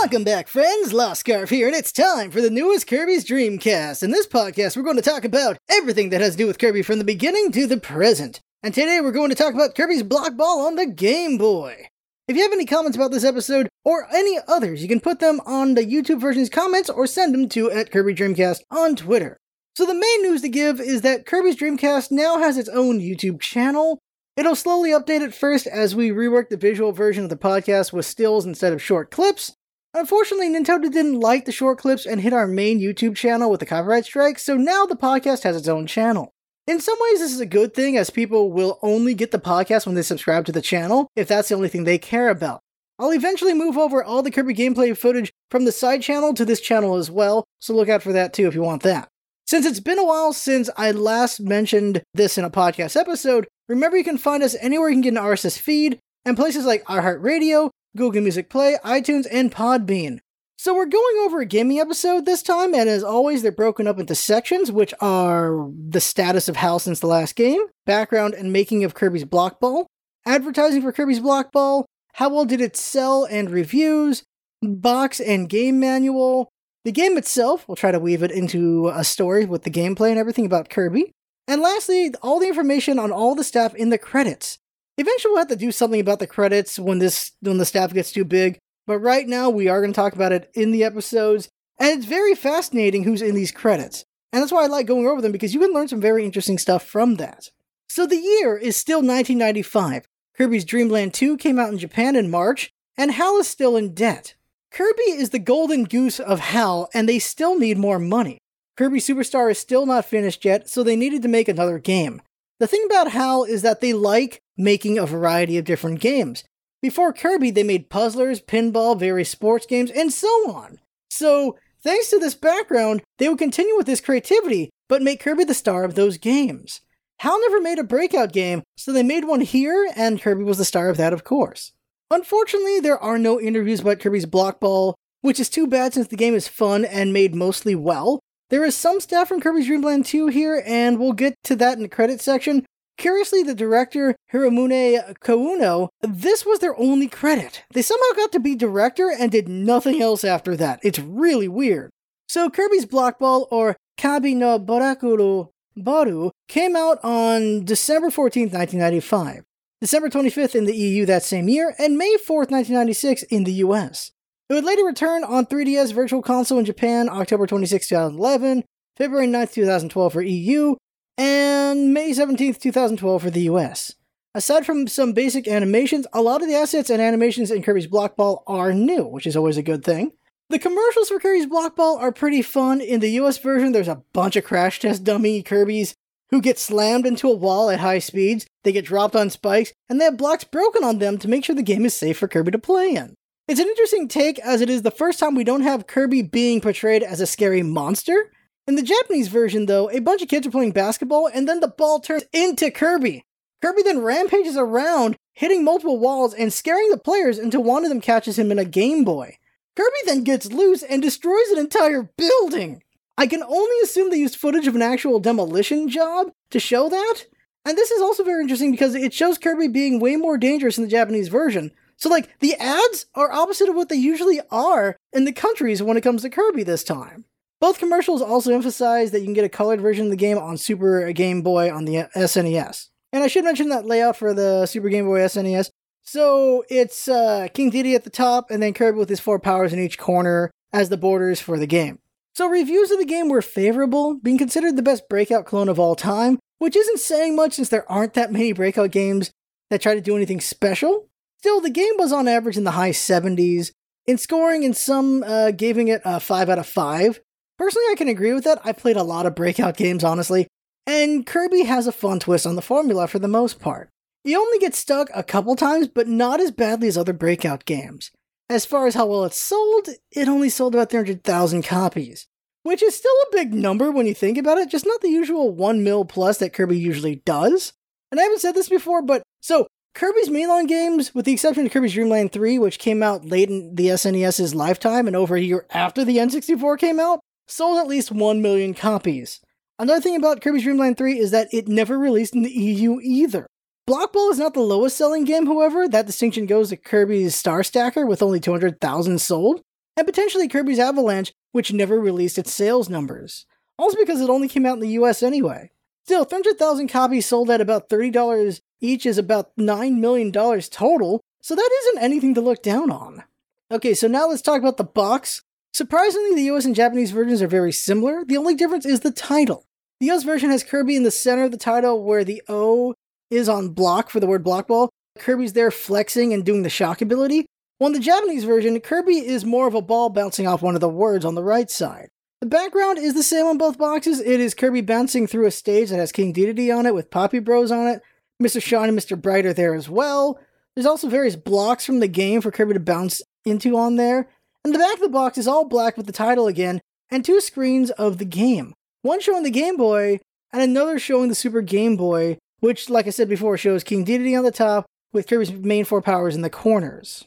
Welcome back, friends. Lost Scarf here, and it's time for the newest Kirby's Dreamcast. In this podcast, we're going to talk about everything that has to do with Kirby from the beginning to the present. And today, we're going to talk about Kirby's Block Ball on the Game Boy. If you have any comments about this episode or any others, you can put them on the YouTube version's comments or send them to at Kirby Dreamcast on Twitter. So the main news to give is that Kirby's Dreamcast now has its own YouTube channel. It'll slowly update at first as we rework the visual version of the podcast with stills instead of short clips. Unfortunately, Nintendo didn't like the short clips and hit our main YouTube channel with the copyright strike, so now the podcast has its own channel. In some ways, this is a good thing as people will only get the podcast when they subscribe to the channel, if that's the only thing they care about. I'll eventually move over all the Kirby gameplay footage from the side channel to this channel as well, so look out for that too if you want that. Since it's been a while since I last mentioned this in a podcast episode, remember you can find us anywhere you can get an RSS feed, and places like iHeartRadio, Google Music Play, iTunes, and Podbean. So we're going over a gaming episode this time, and as always, they're broken up into sections, which are the status of HAL since the last game, background and making of Kirby's Block Ball, advertising for Kirby's Block Ball, how well did it sell and reviews, box and game manual, the game itself, we'll try to weave it into a story with the gameplay and everything about Kirby. And lastly, all the information on all the staff in the credits. Eventually we'll have to do something about the credits when this when the staff gets too big, but right now we are going to talk about it in the episodes, and it's very fascinating who's in these credits. And that's why I like going over them because you can learn some very interesting stuff from that. So the year is still 1995. Kirby's Dream Land 2 came out in Japan in March, and HAL is still in debt. Kirby is the golden goose of HAL, and they still need more money. Kirby Superstar is still not finished yet, so they needed to make another game. The thing about HAL is that they like making a variety of different games. Before Kirby, they made puzzlers, pinball, various sports games, and so on. So, thanks to this background, they would continue with this creativity, but make Kirby the star of those games. HAL never made a breakout game, so they made one here, and Kirby was the star of that, of course. Unfortunately, there are no interviews about Kirby's Block Ball, which is too bad since the game is fun and made mostly well. There is some stuff from Kirby's Dream Land 2 here, and we'll get to that in the credits section. Curiously, the director, Hiromune Kouno, this was their only credit. They somehow got to be director and did nothing else after that. It's really weird. So Kirby's Block Ball, or Kabi no Borakuru Baru, came out on December 14, 1995. December 25th in the EU that same year, and May 4th, 1996 in the US. It would later return on 3DS Virtual Console in Japan October 26, 2011, February 9th, 2012 for EU, and May 17th, 2012 for the US. Aside from some basic animations, a lot of the assets and animations in Kirby's Block Ball are new, which is always a good thing. The commercials for Kirby's Block Ball are pretty fun. In the US version, there's a bunch of crash test dummy Kirby's who get slammed into a wall at high speeds, they get dropped on spikes, and they have blocks broken on them to make sure the game is safe for Kirby to play in. It's an interesting take as it is the first time we don't have Kirby being portrayed as a scary monster. In the Japanese version, though, a bunch of kids are playing basketball and then the ball turns into Kirby. Kirby then rampages around, hitting multiple walls and scaring the players until one of them catches him in a Game Boy. Kirby then gets loose and destroys an entire building. I can only assume they used footage of an actual demolition job to show that. And this is also very interesting because it shows Kirby being way more dangerous in the Japanese version. So, like, the ads are opposite of what they usually are in the countries when it comes to Kirby this time. Both commercials also emphasize that you can get a colored version of the game on Super Game Boy on the SNES. And I should mention that layout for the Super Game Boy SNES. So it's uh, King Dedede at the top, and then Kirby with his four powers in each corner as the borders for the game. So reviews of the game were favorable, being considered the best breakout clone of all time, which isn't saying much since there aren't that many breakout games that try to do anything special. Still, the game was on average in the high 70s. In scoring, and some uh, giving it a 5 out of 5. Personally, I can agree with that. I've played a lot of breakout games, honestly, and Kirby has a fun twist on the formula for the most part. You only get stuck a couple times, but not as badly as other breakout games. As far as how well it sold, it only sold about 300,000 copies, which is still a big number when you think about it, just not the usual 1 mil plus that Kirby usually does. And I haven't said this before, but so Kirby's mainline games, with the exception of Kirby's Dream Land 3, which came out late in the SNES's lifetime and over a year after the N64 came out, sold at least 1 million copies. Another thing about Kirby's Dream Land 3 is that it never released in the EU either. Block Ball is not the lowest selling game, however. That distinction goes to Kirby's Star Stacker with only 200,000 sold. and potentially Kirby's Avalanche, which never released its sales numbers. Also because it only came out in the US anyway. Still, 300,000 copies sold at about $30 each is about $9 million total, so that isn't anything to look down on. Okay, so now let's talk about the box. Surprisingly, the US and Japanese versions are very similar. The only difference is the title. The US version has Kirby in the center of the title where the O is on block for the word block ball. Kirby's there flexing and doing the shock ability. While in the Japanese version, Kirby is more of a ball bouncing off one of the words on the right side. The background is the same on both boxes. It is Kirby bouncing through a stage that has King Dedede on it with Poppy Bros on it. Mr. Shine and Mr. Bright are there as well. There's also various blocks from the game for Kirby to bounce into on there. And the back of the box is all black with the title again, and two screens of the game. One showing the Game Boy, and another showing the Super Game Boy, which, like I said before, shows King Dedede on the top with Kirby's main four powers in the corners.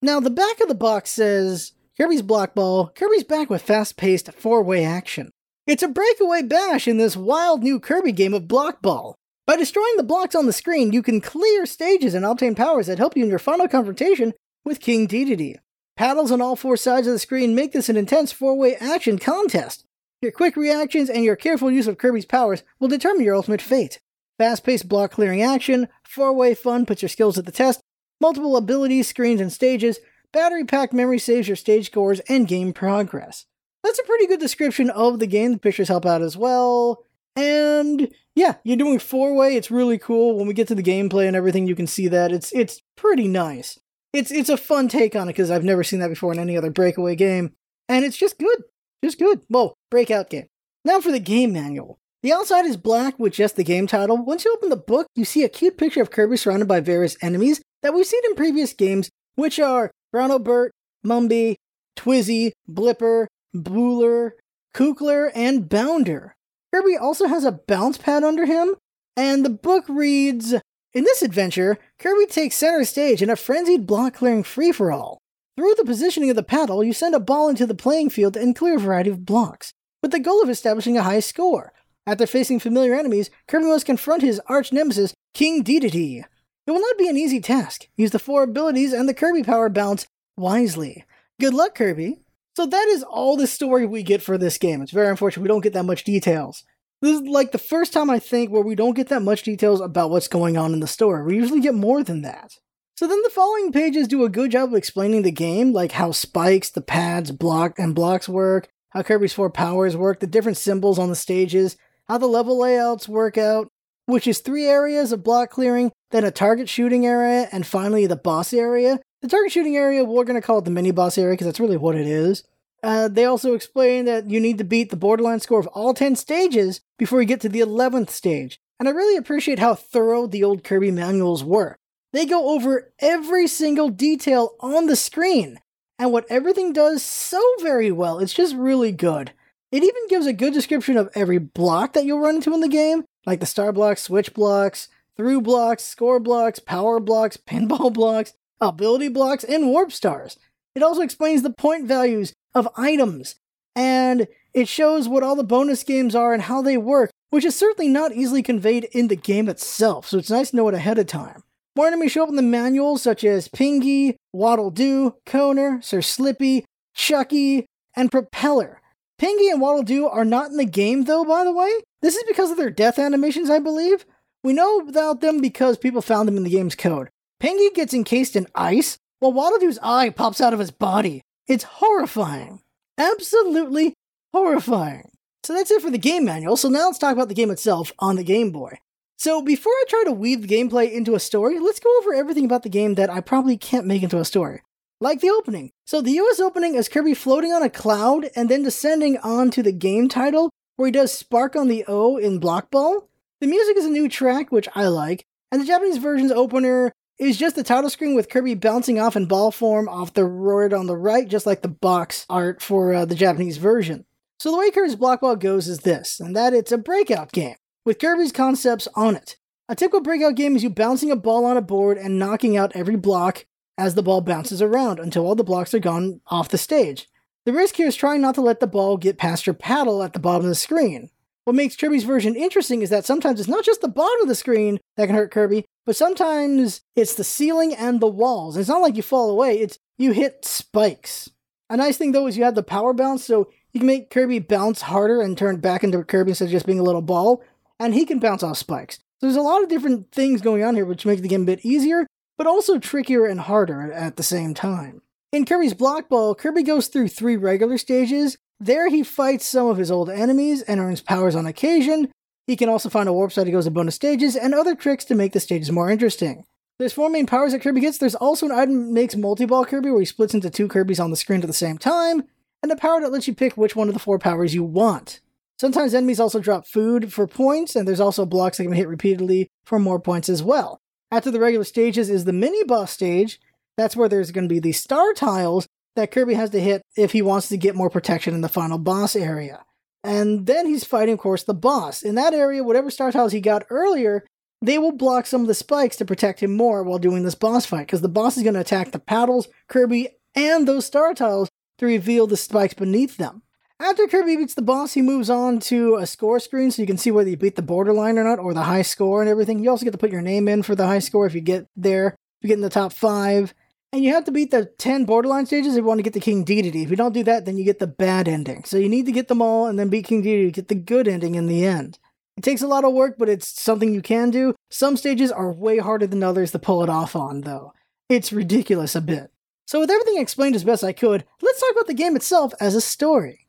Now, the back of the box says Kirby's Block Ball, Kirby's back with fast paced four way action. It's a breakaway bash in this wild new Kirby game of Block Ball. By destroying the blocks on the screen, you can clear stages and obtain powers that help you in your final confrontation with King Dedede. Paddles on all four sides of the screen make this an intense four-way action contest. Your quick reactions and your careful use of Kirby's powers will determine your ultimate fate. Fast-paced block clearing action, four-way fun puts your skills to the test, multiple abilities, screens, and stages, battery-packed memory saves your stage scores and game progress. That's a pretty good description of the game. The pictures help out as well. And yeah, you're doing four way. It's really cool. When we get to the gameplay and everything, you can see that it's it's pretty nice. It's it's a fun take on it because I've never seen that before in any other breakaway game, and it's just good, just good. Whoa, breakout game. Now for the game manual. The outside is black with just the game title. Once you open the book, you see a cute picture of Kirby surrounded by various enemies that we've seen in previous games, which are Bronto Burt, Mumby, Twizzy, Blipper, Booler, Kukler, and Bounder. Kirby also has a bounce pad under him, and the book reads In this adventure, Kirby takes center stage in a frenzied block clearing free for all. Through the positioning of the paddle, you send a ball into the playing field and clear a variety of blocks, with the goal of establishing a high score. After facing familiar enemies, Kirby must confront his arch nemesis, King Dedede. It will not be an easy task. Use the four abilities and the Kirby power bounce wisely. Good luck, Kirby! So that is all the story we get for this game. It's very unfortunate we don't get that much details. This is like the first time I think where we don't get that much details about what's going on in the story. We usually get more than that. So then the following pages do a good job of explaining the game, like how spikes, the pads, block and blocks work, how Kirby's four powers work, the different symbols on the stages, how the level layouts work out, which is three areas of block clearing, then a target shooting area, and finally the boss area. The target shooting area, we're going to call it the mini boss area because that's really what it is. Uh, they also explain that you need to beat the borderline score of all 10 stages before you get to the 11th stage. And I really appreciate how thorough the old Kirby manuals were. They go over every single detail on the screen and what everything does so very well. It's just really good. It even gives a good description of every block that you'll run into in the game, like the star blocks, switch blocks, through blocks, score blocks, power blocks, pinball blocks, ability blocks, and warp stars. It also explains the point values of items, and it shows what all the bonus games are and how they work, which is certainly not easily conveyed in the game itself, so it's nice to know it ahead of time. More enemies show up in the manuals, such as Pengy, Waddle Doo, Koner, Sir Slippy, Chucky, and Propeller. Pengy and Waddle Doo are not in the game, though, by the way. This is because of their death animations, I believe. We know about them because people found them in the game's code. Pengy gets encased in ice, while Waddle Doo's eye pops out of his body. It's horrifying. Absolutely horrifying. So that's it for the game manual. So now let's talk about the game itself on the Game Boy. So before I try to weave the gameplay into a story, let's go over everything about the game that I probably can't make into a story. Like the opening. So the US opening is Kirby floating on a cloud and then descending onto the game title, where he does Spark on the O in Block Ball. The music is a new track, which I like, and the Japanese version's opener is just the title screen with Kirby bouncing off in ball form off the road on the right, just like the box art for uh, the Japanese version. So the way Kirby's Block Ball goes is this, and that it's a breakout game, with Kirby's concepts on it. A typical breakout game is you bouncing a ball on a board and knocking out every block as the ball bounces around until all the blocks are gone off the stage. The risk here is trying not to let the ball get past your paddle at the bottom of the screen. What makes Kirby's version interesting is that sometimes it's not just the bottom of the screen that can hurt Kirby, but sometimes it's the ceiling and the walls. It's not like you fall away, it's you hit spikes. A nice thing though is you have the power bounce, so you can make Kirby bounce harder and turn back into Kirby instead of just being a little ball, and he can bounce off spikes. So there's a lot of different things going on here which make the game a bit easier, but also trickier and harder at the same time. In Kirby's Block Ball, Kirby goes through three regular stages. There he fights some of his old enemies and earns powers on occasion. He can also find a warp side that goes to bonus stages and other tricks to make the stages more interesting. There's four main powers that Kirby gets. There's also an item that makes multi-ball Kirby where he splits into two Kirbys on the screen at the same time, and a power that lets you pick which one of the four powers you want. Sometimes enemies also drop food for points, and there's also blocks that can hit repeatedly for more points as well. After the regular stages is the mini boss stage. That's where there's going to be the star tiles that Kirby has to hit if he wants to get more protection in the final boss area. And then he's fighting, of course, the boss. In that area, whatever star tiles he got earlier they will block some of the spikes to protect him more while doing this boss fight, because the boss is going to attack the paddles, Kirby, and those star tiles to reveal the spikes beneath them. After Kirby beats the boss, he moves on to a score screen so you can see whether you beat the borderline or not, or the high score and everything. You also get to put your name in for the high score if you get there, if you get in the top five. And you have to beat the 10 borderline stages if you want to get the King Dedede. If you don't do that, then you get the bad ending. So you need to get them all and then beat King Dedede to get the good ending in the end. It takes a lot of work, but it's something you can do. Some stages are way harder than others to pull it off on, though. It's ridiculous a bit. So, with everything explained as best I could, let's talk about the game itself as a story.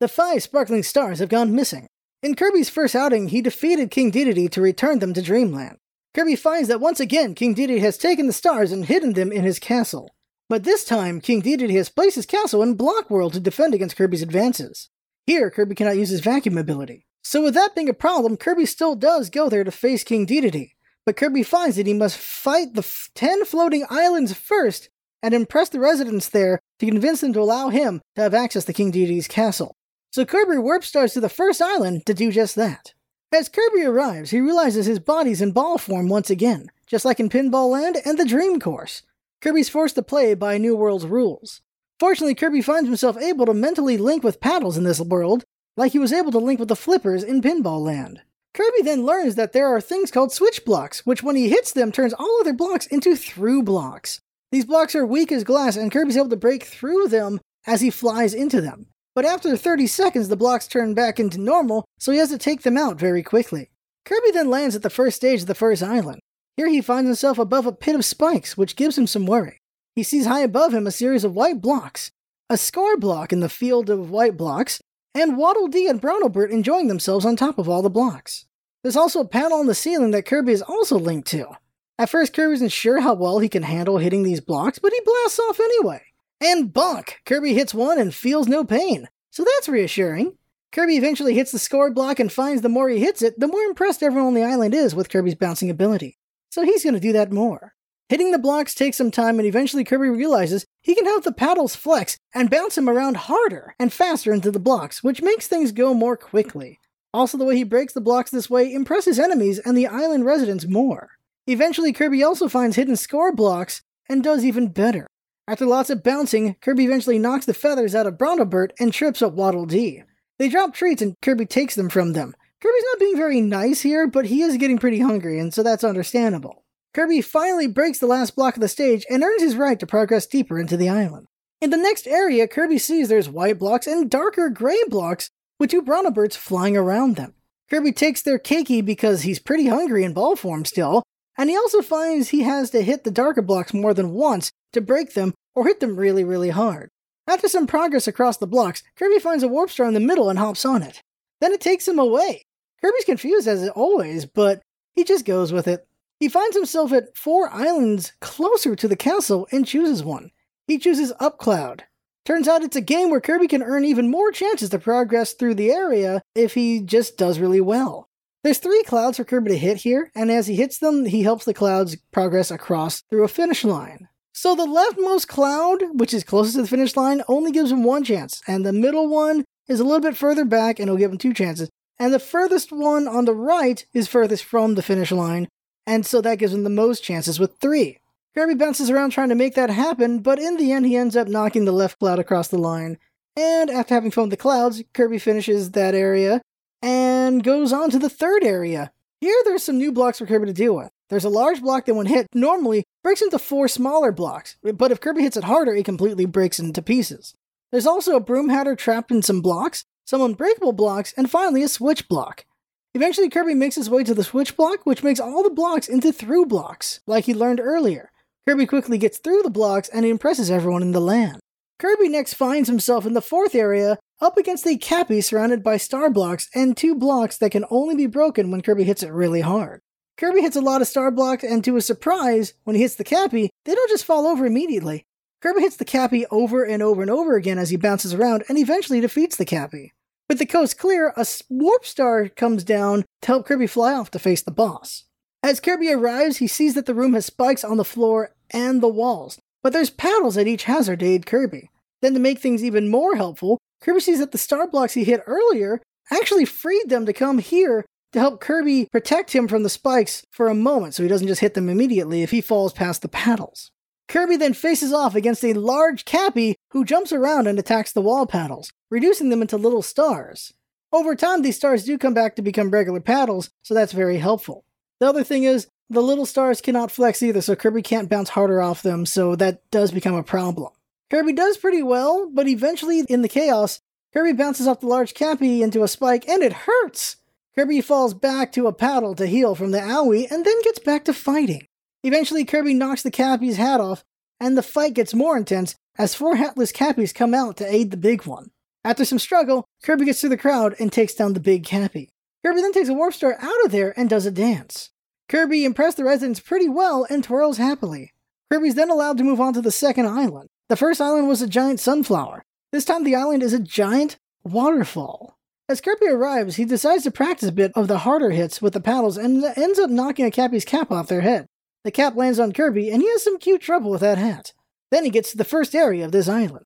The five sparkling stars have gone missing. In Kirby's first outing, he defeated King Dedede to return them to Dreamland. Kirby finds that once again King Dedede has taken the stars and hidden them in his castle. But this time, King Dedede has placed his castle in Block World to defend against Kirby's advances. Here, Kirby cannot use his vacuum ability. So with that being a problem, Kirby still does go there to face King Dedede. But Kirby finds that he must fight the f- 10 floating islands first and impress the residents there to convince them to allow him to have access to King Dedede's castle. So Kirby warp stars to the first island to do just that. As Kirby arrives, he realizes his body's in ball form once again, just like in Pinball Land and the Dream Course. Kirby's forced to play by New World's rules. Fortunately, Kirby finds himself able to mentally link with paddles in this world like he was able to link with the flippers in Pinball Land. Kirby then learns that there are things called switch blocks, which when he hits them turns all other blocks into through blocks. These blocks are weak as glass, and Kirby's able to break through them as he flies into them. But after 30 seconds, the blocks turn back into normal, so he has to take them out very quickly. Kirby then lands at the first stage of the first island. Here he finds himself above a pit of spikes, which gives him some worry. He sees high above him a series of white blocks, a score block in the field of white blocks, and Waddle Dee and Bronto Burt enjoying themselves on top of all the blocks. There's also a panel on the ceiling that Kirby is also linked to. At first, Kirby isn't sure how well he can handle hitting these blocks, but he blasts off anyway. And bonk! Kirby hits one and feels no pain, so that's reassuring. Kirby eventually hits the score block and finds the more he hits it, the more impressed everyone on the island is with Kirby's bouncing ability. So he's going to do that more. Hitting the blocks takes some time, and eventually Kirby realizes he can have the paddles flex and bounce him around harder and faster into the blocks, which makes things go more quickly. Also, the way he breaks the blocks this way impresses enemies and the island residents more. Eventually, Kirby also finds hidden score blocks and does even better. After lots of bouncing, Kirby eventually knocks the feathers out of Bronto Burt and trips up Waddle Dee. They drop treats and Kirby takes them from them. Kirby's not being very nice here, but he is getting pretty hungry, and so that's understandable. Kirby finally breaks the last block of the stage and earns his right to progress deeper into the island. In the next area, Kirby sees there's white blocks and darker gray blocks with two Bronto Burts flying around them. Kirby takes their Keiki because he's pretty hungry in ball form still, and he also finds he has to hit the darker blocks more than once to break them or hit them really, really hard. After some progress across the blocks, Kirby finds a warp star in the middle and hops on it. Then it takes him away. Kirby's confused as always, but he just goes with it. He finds himself at four islands closer to the castle and chooses one. He chooses Up Cloud. Turns out it's a game where Kirby can earn even more chances to progress through the area if he just does really well. There's three clouds for Kirby to hit here, and as he hits them, he helps the clouds progress across through a finish line. So the leftmost cloud, which is closest to the finish line, only gives him one chance, and the middle one is a little bit further back and it'll give him two chances. And the furthest one on the right is furthest from the finish line, and so that gives him the most chances with three. Kirby bounces around trying to make that happen, but in the end he ends up knocking the left cloud across the line. And after having with the clouds, Kirby finishes that area and goes on to the third area. Here there's some new blocks for Kirby to deal with. There's a large block that when hit normally breaks into four smaller blocks, but if Kirby hits it harder, it completely breaks into pieces. There's also a broom hatter trapped in some blocks, some unbreakable blocks, and finally a switch block. Eventually, Kirby makes his way to the switch block, which makes all the blocks into through blocks, like he learned earlier. Kirby quickly gets through the blocks and impresses everyone in the land. Kirby next finds himself in the fourth area, up against a Cappy surrounded by star blocks and two blocks that can only be broken when Kirby hits it really hard. Kirby hits a lot of star blocks, and to his surprise, when he hits the Cappy, they don't just fall over immediately. Kirby hits the Cappy over and over and over again as he bounces around and eventually defeats the Cappy. With the coast clear, a warp star comes down to help Kirby fly off to face the boss. As Kirby arrives, he sees that the room has spikes on the floor and the walls, but there's paddles at each hazard to aid Kirby. Then, to make things even more helpful, Kirby sees that the star blocks he hit earlier actually freed them to come here to help Kirby protect him from the spikes for a moment so he doesn't just hit them immediately if he falls past the paddles. Kirby then faces off against a large Cappy who jumps around and attacks the wall paddles, reducing them into little stars. Over time, these stars do come back to become regular paddles, so that's very helpful. The other thing is, the little stars cannot flex either, so Kirby can't bounce harder off them, so that does become a problem. Kirby does pretty well, but eventually, in the chaos, Kirby bounces off the large Cappy into a spike, and it hurts! Kirby falls back to a paddle to heal from the owie, and then gets back to fighting. Eventually, Kirby knocks the Cappy's hat off, and the fight gets more intense as four hatless Cappies come out to aid the big one. After some struggle, Kirby gets through the crowd and takes down the big Cappy. Kirby then takes a Warp Star out of there and does a dance. Kirby impressed the residents pretty well and twirls happily. Kirby's then allowed to move on to the second island. The first island was a giant sunflower. This time the island is a giant waterfall. As Kirby arrives, he decides to practice a bit of the harder hits with the paddles and ends up knocking a Cappy's cap off their head. The cap lands on Kirby, and he has some cute trouble with that hat. Then he gets to the first area of this island.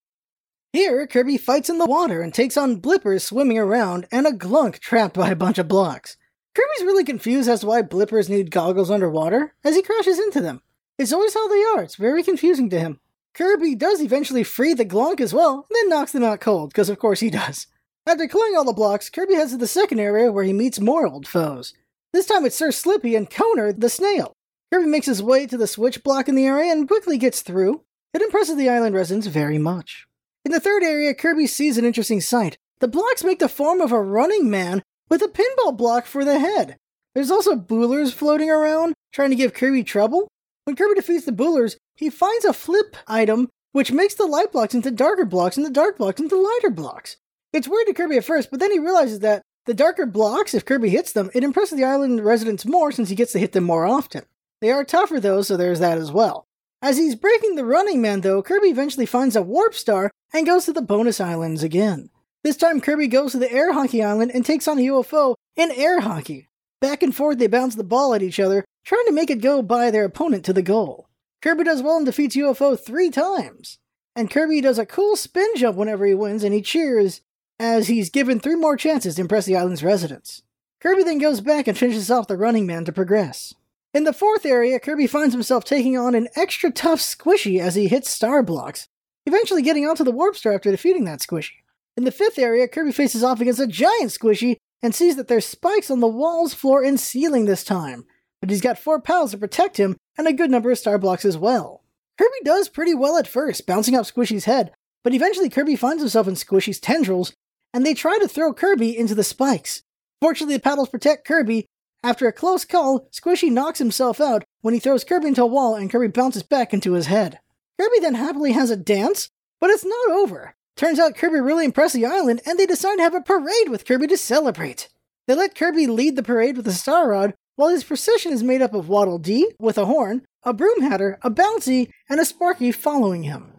Here, Kirby fights in the water and takes on blippers swimming around and a glunk trapped by a bunch of blocks. Kirby's really confused as to why blippers need goggles underwater as he crashes into them. It's always how they are, it's very confusing to him. Kirby does eventually free the glunk as well, and then knocks them out cold, because of course he does. After clearing all the blocks, Kirby heads to the second area where he meets more old foes. This time it's Sir Slippy and Koner the snail. Kirby makes his way to the switch block in the area and quickly gets through. It impresses the island residents very much. In the third area, Kirby sees an interesting sight. The blocks make the form of a running man with a pinball block for the head. There's also boolers floating around, trying to give Kirby trouble. When Kirby defeats the boolers, he finds a flip item which makes the light blocks into darker blocks and the dark blocks into lighter blocks. It's weird to Kirby at first, but then he realizes that the darker blocks, if Kirby hits them, it impresses the island residents more since he gets to hit them more often. They are tougher though, so there's that as well. As he's breaking the running man though, Kirby eventually finds a warp star and goes to the bonus islands again. This time Kirby goes to the air hockey island and takes on a UFO in air hockey. Back and forth they bounce the ball at each other, trying to make it go by their opponent to the goal. Kirby does well and defeats UFO three times. And Kirby does a cool spin jump whenever he wins and he cheers as he's given three more chances to impress the island's residents. Kirby then goes back and finishes off the running man to progress. In the fourth area, Kirby finds himself taking on an extra tough squishy as he hits star blocks, eventually getting onto the warp star after defeating that squishy. In the fifth area, Kirby faces off against a giant squishy and sees that there's spikes on the walls, floor, and ceiling this time, but he's got four pals to protect him and a good number of star blocks as well. Kirby does pretty well at first, bouncing off Squishy's head, but eventually Kirby finds himself in Squishy's tendrils, and they try to throw Kirby into the spikes. Fortunately, the paddles protect Kirby, after a close call, Squishy knocks himself out when he throws Kirby into a wall and Kirby bounces back into his head. Kirby then happily has a dance, but it's not over. Turns out Kirby really impressed the island and they decide to have a parade with Kirby to celebrate. They let Kirby lead the parade with a star rod while his procession is made up of Waddle Dee with a horn, a broom hatter, a bouncy, and a Sparky following him.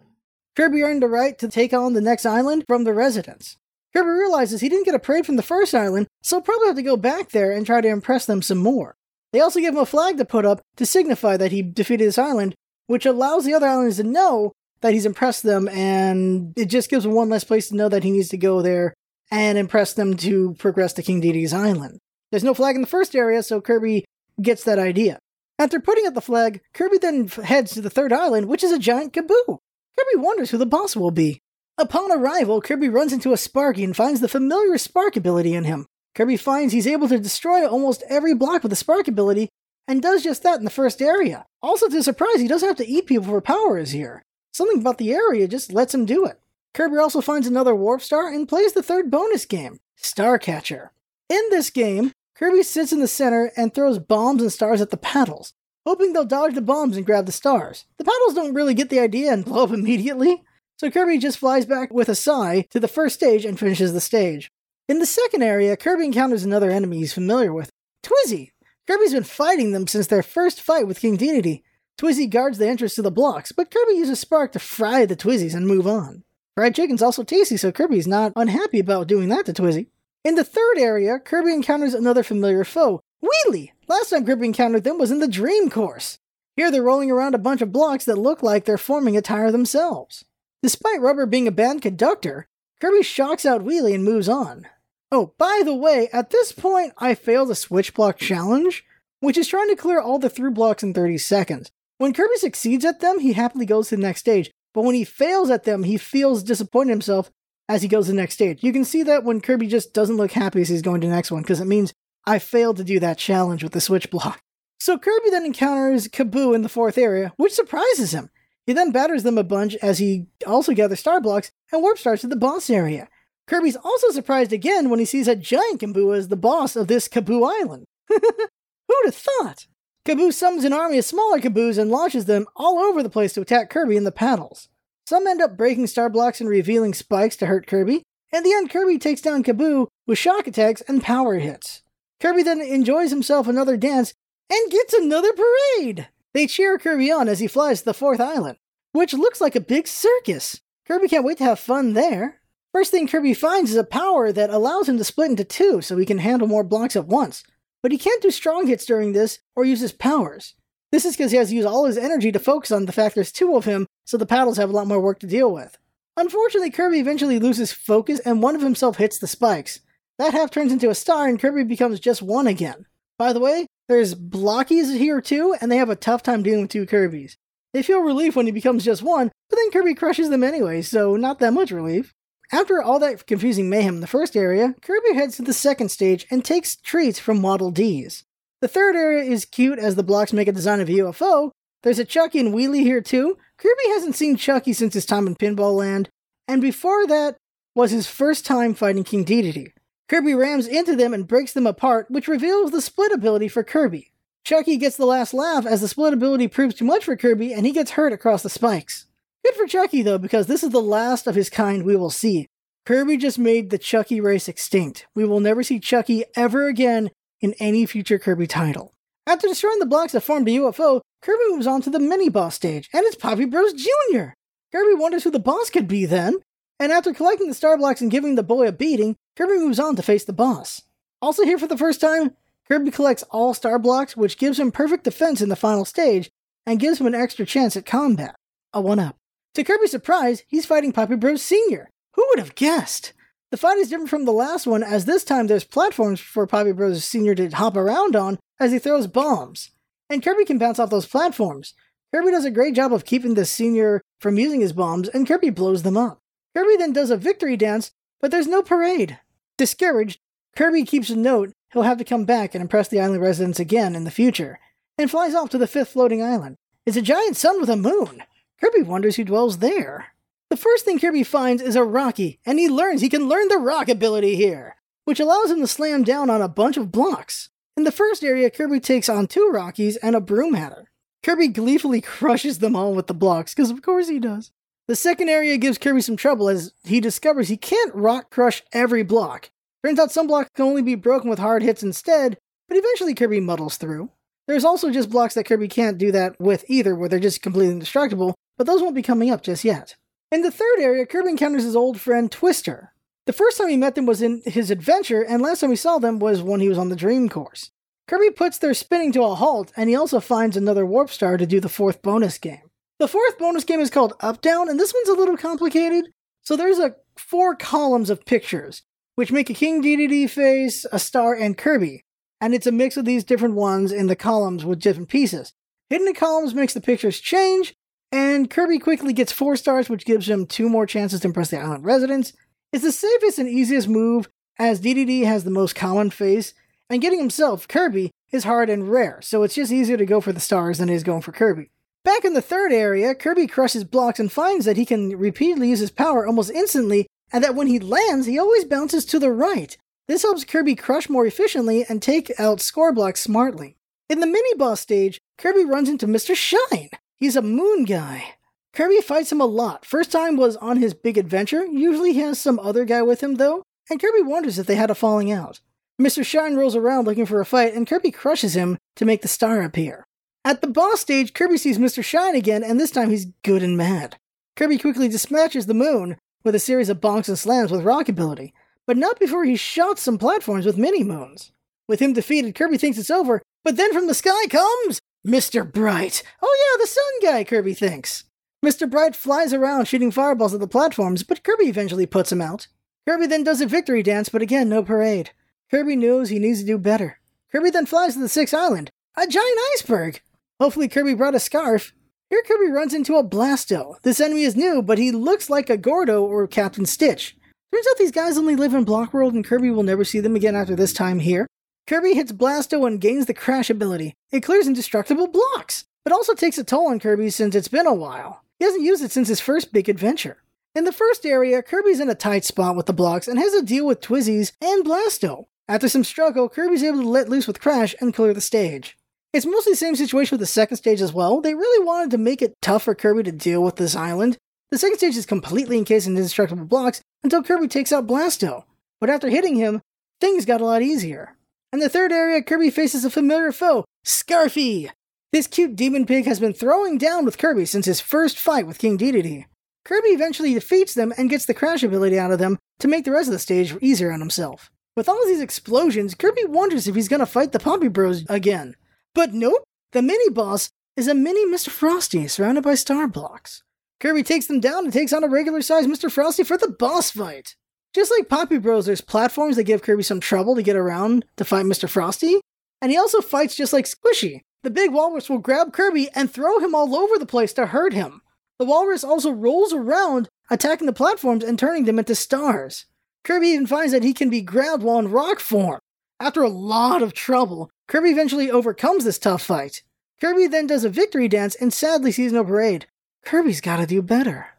Kirby earned the right to take on the next island from the residents. Kirby realizes he didn't get a parade from the first island, so he'll probably have to go back there and try to impress them some more. They also give him a flag to put up to signify that he defeated this island, which allows the other islands to know that he's impressed them, and it just gives him one less place to know that he needs to go there and impress them to progress to King Dedede's island. There's no flag in the first area, so Kirby gets that idea. After putting up the flag, Kirby then heads to the third island, which is a giant Kaboo. Kirby wonders who the boss will be. Upon arrival, Kirby runs into a Sparky and finds the familiar Spark ability in him. Kirby finds he's able to destroy almost every block with the Spark ability, and does just that in the first area. Also, to surprise, he doesn't have to eat people for powers here. Something about the area just lets him do it. Kirby also finds another Warp Star and plays the third bonus game, Starcatcher. In this game, Kirby sits in the center and throws bombs and stars at the paddles, hoping they'll dodge the bombs and grab the stars. The paddles don't really get the idea and blow up immediately, so Kirby just flies back with a sigh to the first stage and finishes the stage. In the second area, Kirby encounters another enemy he's familiar with, Twizzy. Kirby's been fighting them since their first fight with King Dedede. Twizzy guards the entrance to the blocks, but Kirby uses Spark to fry the Twizzies and move on. Fried chicken's also tasty, so Kirby's not unhappy about doing that to Twizzy. In the third area, Kirby encounters another familiar foe, Wheelie. Last time Kirby encountered them was in the Dream Course. Here they're rolling around a bunch of blocks that look like they're forming a tire themselves. Despite Rubber being a bad conductor, Kirby shocks out Wheelie and moves on. Oh, by the way, at this point I failed the switch block challenge, which is trying to clear all the through blocks in 30 seconds. When Kirby succeeds at them, he happily goes to the next stage, but when he fails at them, he feels disappointed himself as he goes to the next stage. You can see that when Kirby just doesn't look happy as he's going to the next one, because it means I failed to do that challenge with the switch block. So Kirby then encounters Kaboo in the fourth area, which surprises him. He then batters them a bunch as he also gathers star blocks and warp starts to the boss area. Kirby's also surprised again when he sees a giant Kaboo as the boss of this Kaboo Island. Who'd have thought? Kaboo summons an army of smaller Kaboos and launches them all over the place to attack Kirby in the paddles. Some end up breaking star blocks and revealing spikes to hurt Kirby. In the end, Kirby takes down Kaboo with shock attacks and power hits. Kirby then enjoys himself another dance and gets another parade. They cheer Kirby on as he flies to the fourth island, which looks like a big circus. Kirby can't wait to have fun there. First thing Kirby finds is a power that allows him to split into two so he can handle more blocks at once. But he can't do strong hits during this or use his powers. This is because he has to use all his energy to focus on the fact there's two of him, so the paddles have a lot more work to deal with. Unfortunately, Kirby eventually loses focus and one of himself hits the spikes. That half turns into a star and Kirby becomes just one again. By the way, there's Blockies here too, and they have a tough time dealing with two Kirbys. They feel relief when he becomes just one, but then Kirby crushes them anyway, so not that much relief. After all that confusing mayhem in the first area, Kirby heads to the second stage and takes treats from Waddle Dees. The third area is cute as the blocks make a design of a UFO. There's a Chucky and Wheelie here too. Kirby hasn't seen Chucky since his time in Pinball Land, and before that was his first time fighting King Dedede. Kirby rams into them and breaks them apart, which reveals the split ability for Kirby. Chucky gets the last laugh as the split ability proves too much for Kirby and he gets hurt across the spikes. Good for Chucky though, because this is the last of his kind we will see. Kirby just made the Chucky race extinct. We will never see Chucky ever again in any future Kirby title. After destroying the blocks that formed the UFO, Kirby moves on to the mini boss stage, and it's Poppy Bros Jr. Kirby wonders who the boss could be then, and after collecting the star blocks and giving the boy a beating, Kirby moves on to face the boss. Also here for the first time, Kirby collects all star blocks, which gives him perfect defense in the final stage and gives him an extra chance at combat. A 1 up. To Kirby's surprise, he's fighting Poppy Bros Sr. Who would have guessed? The fight is different from the last one, as this time there's platforms for Poppy Bros. Sr. to hop around on as he throws bombs. And Kirby can bounce off those platforms. Kirby does a great job of keeping the senior from using his bombs, and Kirby blows them up. Kirby then does a victory dance, but there's no parade. Discouraged, Kirby keeps a note he'll have to come back and impress the island residents again in the future, and flies off to the fifth floating island. It's a giant sun with a moon. Kirby wonders who dwells there. The first thing Kirby finds is a Rocky, and he learns he can learn the rock ability here, which allows him to slam down on a bunch of blocks. In the first area, Kirby takes on two Rockies and a Broom Hatter. Kirby gleefully crushes them all with the blocks, because of course he does. The second area gives Kirby some trouble as he discovers he can't rock crush every block. Turns out some blocks can only be broken with hard hits instead, but eventually Kirby muddles through. There's also just blocks that Kirby can't do that with either, where they're just completely indestructible, but those won't be coming up just yet. In the third area, Kirby encounters his old friend Twister. The first time he met them was in his adventure, and last time we saw them was when he was on the Dream Course. Kirby puts their spinning to a halt, and he also finds another Warp Star to do the fourth bonus game. The fourth bonus game is called Up Down, and this one's a little complicated. So there's a four columns of pictures, which make a King Dedede face, a star, and Kirby. And it's a mix of these different ones in the columns with different pieces. Hidden in columns makes the pictures change, and Kirby quickly gets 4 stars, which gives him 2 more chances to impress the island residents. It's the safest and easiest move, as DDD has the most common face, and getting himself, Kirby, is hard and rare, so it's just easier to go for the stars than it is going for Kirby. Back in the third area, Kirby crushes blocks and finds that he can repeatedly use his power almost instantly, and that when he lands, he always bounces to the right. This helps Kirby crush more efficiently and take out score blocks smartly. In the mini boss stage, Kirby runs into Mr. Shine. He's a moon guy. Kirby fights him a lot. First time was on his big adventure. Usually he has some other guy with him though, and Kirby wonders if they had a falling out. Mr. Shine rolls around looking for a fight, and Kirby crushes him to make the star appear. At the boss stage, Kirby sees Mr. Shine again, and this time he's good and mad. Kirby quickly dispatches the moon with a series of bonks and slams with rock ability, but not before he shots some platforms with mini moons. With him defeated, Kirby thinks it's over, but then from the sky comes Mr. Bright. Oh yeah, the sun guy, Kirby thinks. Mr. Bright flies around shooting fireballs at the platforms, but Kirby eventually puts him out. Kirby then does a victory dance, but again, no parade. Kirby knows he needs to do better. Kirby then flies to the sixth island, a giant iceberg. Hopefully, Kirby brought a scarf. Here, Kirby runs into a Blasto. This enemy is new, but he looks like a Gordo or Captain Stitch. Turns out these guys only live in Block World, and Kirby will never see them again after this time here. Kirby hits Blasto and gains the Crash ability. It clears indestructible blocks, but also takes a toll on Kirby since it's been a while. He hasn't used it since his first big adventure. In the first area, Kirby's in a tight spot with the blocks and has to deal with Twizzies and Blasto. After some struggle, Kirby's able to let loose with Crash and clear the stage. It's mostly the same situation with the second stage as well. They really wanted to make it tough for Kirby to deal with this island. The second stage is completely encased in indestructible blocks until Kirby takes out Blasto. But after hitting him, things got a lot easier. In the third area, Kirby faces a familiar foe, Scarfy. This cute demon pig has been throwing down with Kirby since his first fight with King Dedede. Kirby eventually defeats them and gets the crash ability out of them to make the rest of the stage easier on himself. With all of these explosions, Kirby wonders if he's gonna fight the Poppy Bros again. But nope, the mini boss is a mini Mr. Frosty surrounded by star blocks. Kirby takes them down and takes on a regular sized Mr. Frosty for the boss fight. Just like Poppy Bros, there's platforms that give Kirby some trouble to get around to fight Mr. Frosty, and he also fights just like Squishy. The big walrus will grab Kirby and throw him all over the place to hurt him. The walrus also rolls around, attacking the platforms and turning them into stars. Kirby even finds that he can be grabbed while in rock form. After a lot of trouble, Kirby eventually overcomes this tough fight. Kirby then does a victory dance and sadly sees no parade. Kirby's gotta do better.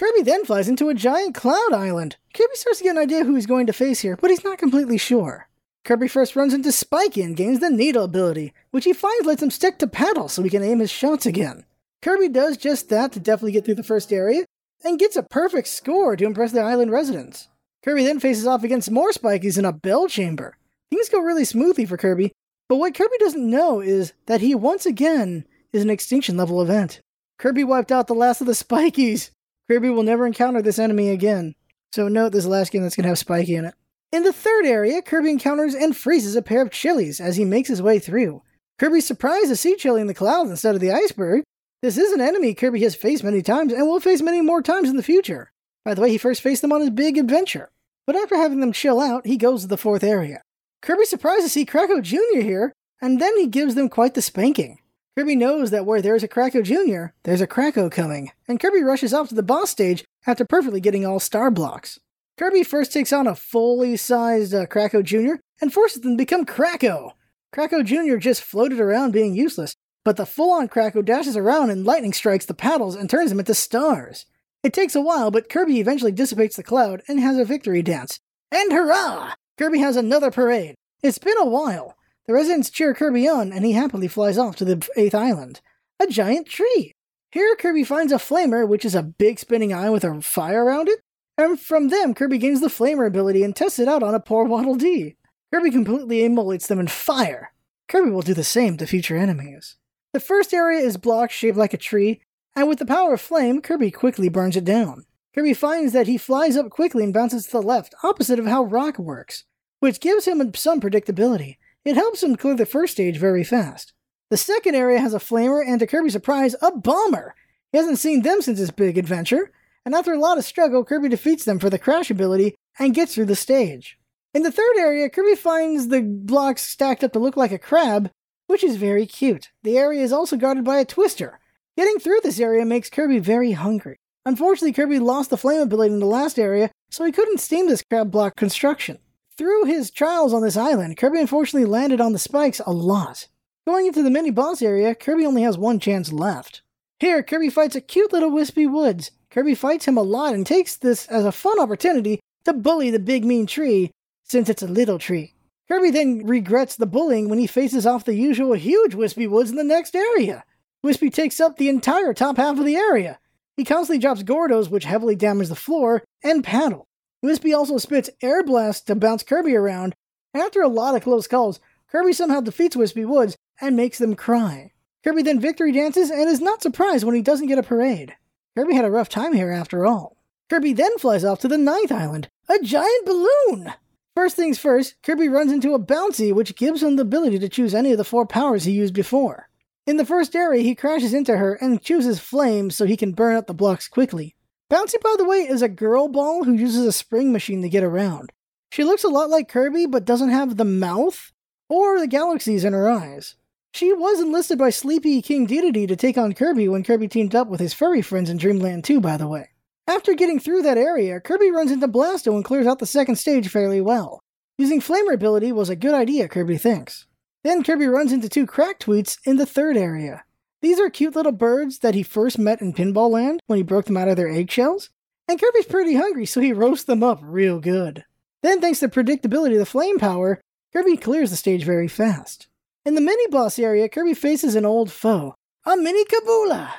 Kirby then flies into a giant cloud island. Kirby starts to get an idea who he's going to face here, but he's not completely sure. Kirby first runs into Spiky and gains the Needle ability, which he finds lets him stick to paddle so he can aim his shots again. Kirby does just that to definitely get through the first area, and gets a perfect score to impress the island residents. Kirby then faces off against more Spikies in a bell chamber. Things go really smoothly for Kirby, but what Kirby doesn't know is that he once again is an extinction level event. Kirby wiped out the last of the Spikies. Kirby will never encounter this enemy again. So note this last game that's going to have Spiky in it. In the third area, Kirby encounters and freezes a pair of chilies as he makes his way through. Kirby's surprised to see Chili in the clouds instead of the iceberg. This is an enemy Kirby has faced many times and will face many more times in the future. By the way, he first faced them on his big adventure. But after having them chill out, he goes to the fourth area. Kirby's surprised to see Kracko Jr. here, and then he gives them quite the spanking. Kirby knows that where there's a Kracko Jr., there's a Kracko coming, and Kirby rushes off to the boss stage after perfectly getting all star blocks. Kirby first takes on a fully sized uh, Kracko Jr. and forces them to become Kracko. Kracko Jr. just floated around being useless, but the full on Kracko dashes around and lightning strikes the paddles and turns them into stars. It takes a while, but Kirby eventually dissipates the cloud and has a victory dance. And hurrah! Kirby has another parade. It's been a while. The residents cheer Kirby on, and he happily flies off to the eighth island. A giant tree. Here, Kirby finds a flamer, which is a big spinning eye with a fire around it, and from them, Kirby gains the Flamer ability and tests it out on a poor Waddle Dee. Kirby completely emulates them in fire. Kirby will do the same to future enemies. The first area is blocked shaped like a tree, and with the power of flame, Kirby quickly burns it down. Kirby finds that he flies up quickly and bounces to the left, opposite of how rock works, which gives him some predictability. It helps him clear the first stage very fast. The second area has a flamer and, to Kirby's surprise, a bomber. He hasn't seen them since his big adventure, and after a lot of struggle, Kirby defeats them for the crash ability and gets through the stage. In the third area, Kirby finds the blocks stacked up to look like a crab, which is very cute. The area is also guarded by a twister. Getting through this area makes Kirby very hungry. Unfortunately, Kirby lost the flame ability in the last area, so he couldn't steam this crab block construction. Through his trials on this island, Kirby unfortunately landed on the spikes a lot. Going into the mini boss area, Kirby only has one chance left. Here, Kirby fights a cute little Wispy Woods. Kirby fights him a lot and takes this as a fun opportunity to bully the big mean tree, since it's a little tree. Kirby then regrets the bullying when he faces off the usual huge Wispy Woods in the next area. Wispy takes up the entire top half of the area. He constantly drops Gordos, which heavily damage the floor, and Paddle. Wispy also spits Air Blast to bounce Kirby around, after a lot of close calls, Kirby somehow defeats Wispy Woods and makes them cry. Kirby then victory dances and is not surprised when he doesn't get a parade. Kirby had a rough time here after all. Kirby then flies off to the ninth island, a giant balloon! First things first, Kirby runs into a Bouncy, which gives him the ability to choose any of the four powers he used before. In the first area, he crashes into her and chooses Flames so he can burn out the blocks quickly. Bouncy, by the way, is a girl ball who uses a spring machine to get around. She looks a lot like Kirby, but doesn't have the mouth or the galaxies in her eyes. She was enlisted by Sleepy King Dedede to take on Kirby when Kirby teamed up with his furry friends in Dreamland 2, by the way. After getting through that area, Kirby runs into Blasto and clears out the second stage fairly well. Using Flamer ability was a good idea, Kirby thinks. Then Kirby runs into two Crack-Tweets in the third area. These are cute little birds that he first met in Pinball Land when he broke them out of their eggshells. And Kirby's pretty hungry, so he roasts them up real good. Then, thanks to the predictability of the flame power, Kirby clears the stage very fast. In the mini boss area, Kirby faces an old foe, a mini Kabula.